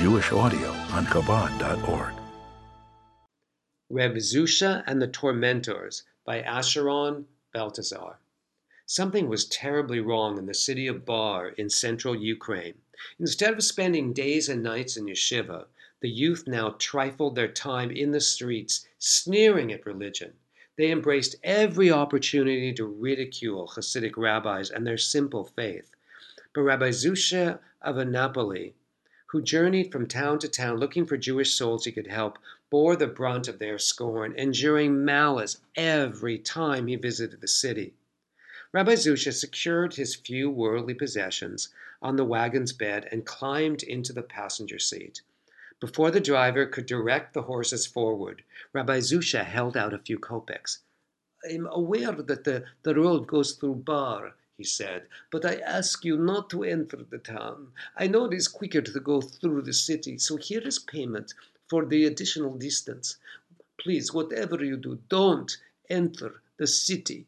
Jewish audio on Chabad.org. Reb Zusha and the Tormentors by Asheron Beltazar. Something was terribly wrong in the city of Bar in central Ukraine. Instead of spending days and nights in yeshiva, the youth now trifled their time in the streets, sneering at religion. They embraced every opportunity to ridicule Hasidic rabbis and their simple faith. But Rabbi Zusha of Annapolis, who journeyed from town to town looking for Jewish souls he could help, bore the brunt of their scorn, enduring malice every time he visited the city. Rabbi Zusha secured his few worldly possessions on the wagon's bed and climbed into the passenger seat. Before the driver could direct the horses forward, Rabbi Zusha held out a few kopecks. I'm aware that the, the road goes through Bar, he said, but I ask you not to enter the town. I know it is quicker to go through the city, so here is payment for the additional distance. Please, whatever you do, don't enter the city.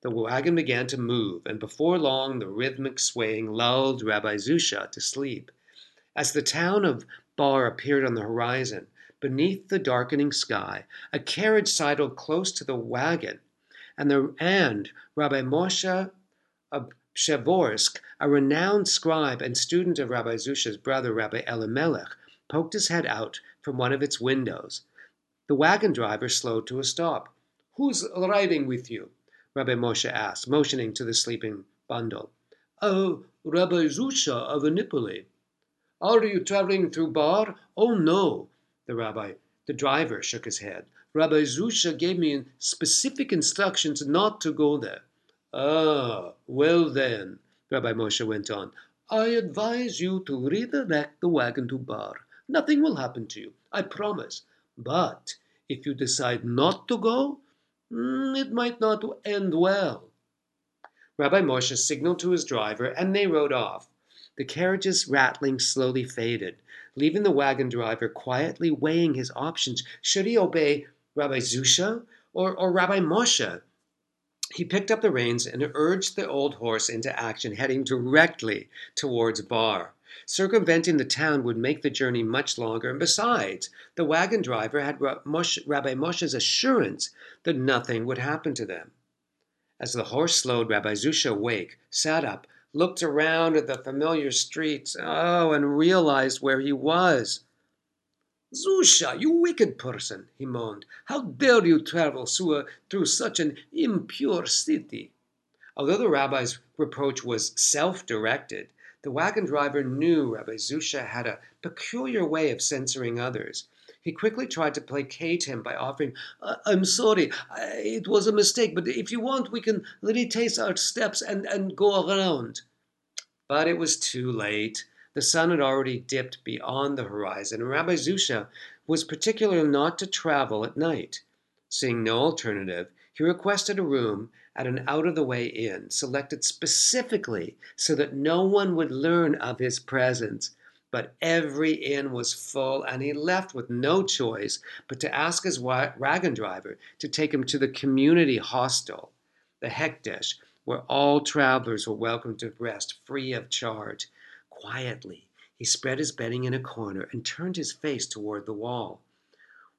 The wagon began to move, and before long the rhythmic swaying lulled Rabbi Zusha to sleep. As the town of Bar appeared on the horizon. Beneath the darkening sky, a carriage sidled close to the wagon, and, the, and Rabbi Moshe of Pshevorsk, a renowned scribe and student of Rabbi Zusha's brother, Rabbi Elimelech, poked his head out from one of its windows. The wagon driver slowed to a stop. Who's riding with you? Rabbi Moshe asked, motioning to the sleeping bundle. Oh, Rabbi Zusha of Anipoli. Are you traveling through Bar? Oh, no, the rabbi. The driver shook his head. Rabbi Zusha gave me specific instructions not to go there. Ah, well then, Rabbi Moshe went on, I advise you to redirect the wagon to Bar. Nothing will happen to you, I promise. But if you decide not to go, mm, it might not end well. Rabbi Moshe signaled to his driver, and they rode off. The carriage's rattling slowly faded, leaving the wagon driver quietly weighing his options. Should he obey Rabbi Zusha or, or Rabbi Moshe? He picked up the reins and urged the old horse into action, heading directly towards Bar. Circumventing the town would make the journey much longer, and besides, the wagon driver had Rabbi Moshe's assurance that nothing would happen to them. As the horse slowed, Rabbi Zusha awake, sat up, looked around at the familiar streets, oh, and realized where he was. Zusha, you wicked person, he moaned. How dare you travel through such an impure city? Although the rabbi's reproach was self directed, the wagon driver knew Rabbi Zusha had a peculiar way of censoring others. He quickly tried to placate him by offering, uh, I'm sorry, it was a mistake, but if you want, we can retrace our steps and, and go around. But it was too late. The sun had already dipped beyond the horizon, and Rabbi Zusha was particular not to travel at night. Seeing no alternative, he requested a room at an out of the way inn, selected specifically so that no one would learn of his presence but every inn was full, and he left with no choice but to ask his wagon driver to take him to the community hostel, the Hekdesh, where all travelers were welcome to rest free of charge. Quietly, he spread his bedding in a corner and turned his face toward the wall.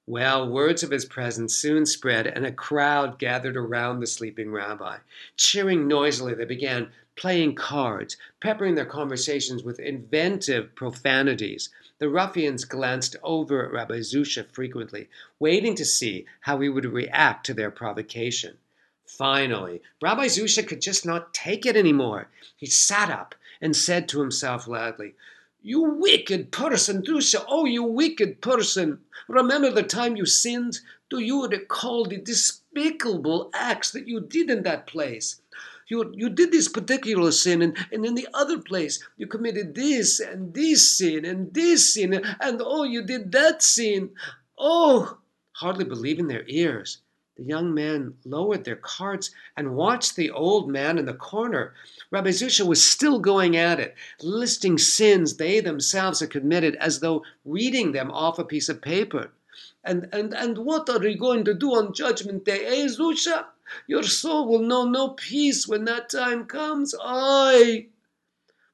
Well, words of his presence soon spread, and a crowd gathered around the sleeping rabbi. Cheering noisily, they began playing cards, peppering their conversations with inventive profanities. The ruffians glanced over at Rabbi Zusha frequently, waiting to see how he would react to their provocation. Finally, Rabbi Zusha could just not take it anymore. He sat up and said to himself loudly, You wicked person, Zusha, oh, you wicked person. Remember the time you sinned? Do you recall the despicable acts that you did in that place? you, you did this particular sin, and, and in the other place you committed this and this sin and this sin, and oh, you did that sin. Oh, hardly believing their ears. The young men lowered their carts and watched the old man in the corner. Rabbi Zusha was still going at it, listing sins they themselves had committed as though reading them off a piece of paper. And, and, and what are you going to do on Judgment Day, eh, Zusha? Your soul will know no peace when that time comes. I.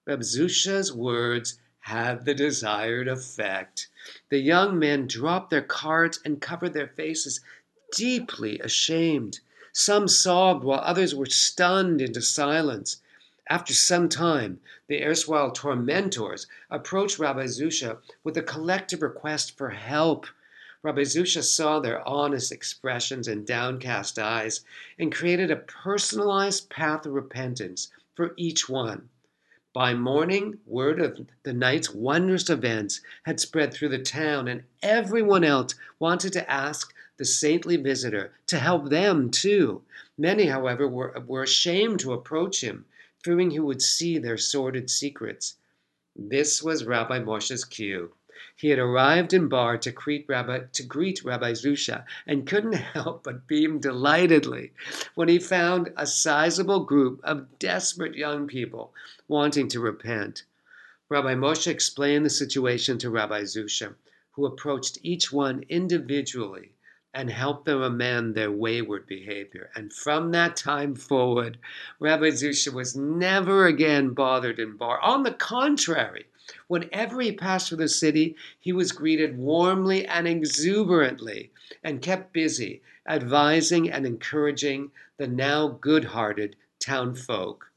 Reb Zusha's words had the desired effect. The young men dropped their cards and covered their faces, deeply ashamed. Some sobbed while others were stunned into silence. After some time, the erstwhile tormentors approached Rabbi Zusha with a collective request for help. Rabbi Zusha saw their honest expressions and downcast eyes and created a personalized path of repentance for each one. By morning, word of the night's wondrous events had spread through the town, and everyone else wanted to ask the saintly visitor to help them too. Many, however, were, were ashamed to approach him, fearing he would see their sordid secrets. This was Rabbi Moshe's cue. He had arrived in Bar to greet Rabbi, to greet Rabbi Zusha and couldn't help but beam delightedly when he found a sizable group of desperate young people wanting to repent. Rabbi Moshe explained the situation to Rabbi Zusha, who approached each one individually and help them amend their wayward behavior. And from that time forward, Rabbi Zusha was never again bothered in Bar. On the contrary, whenever he passed through the city, he was greeted warmly and exuberantly and kept busy advising and encouraging the now good hearted town folk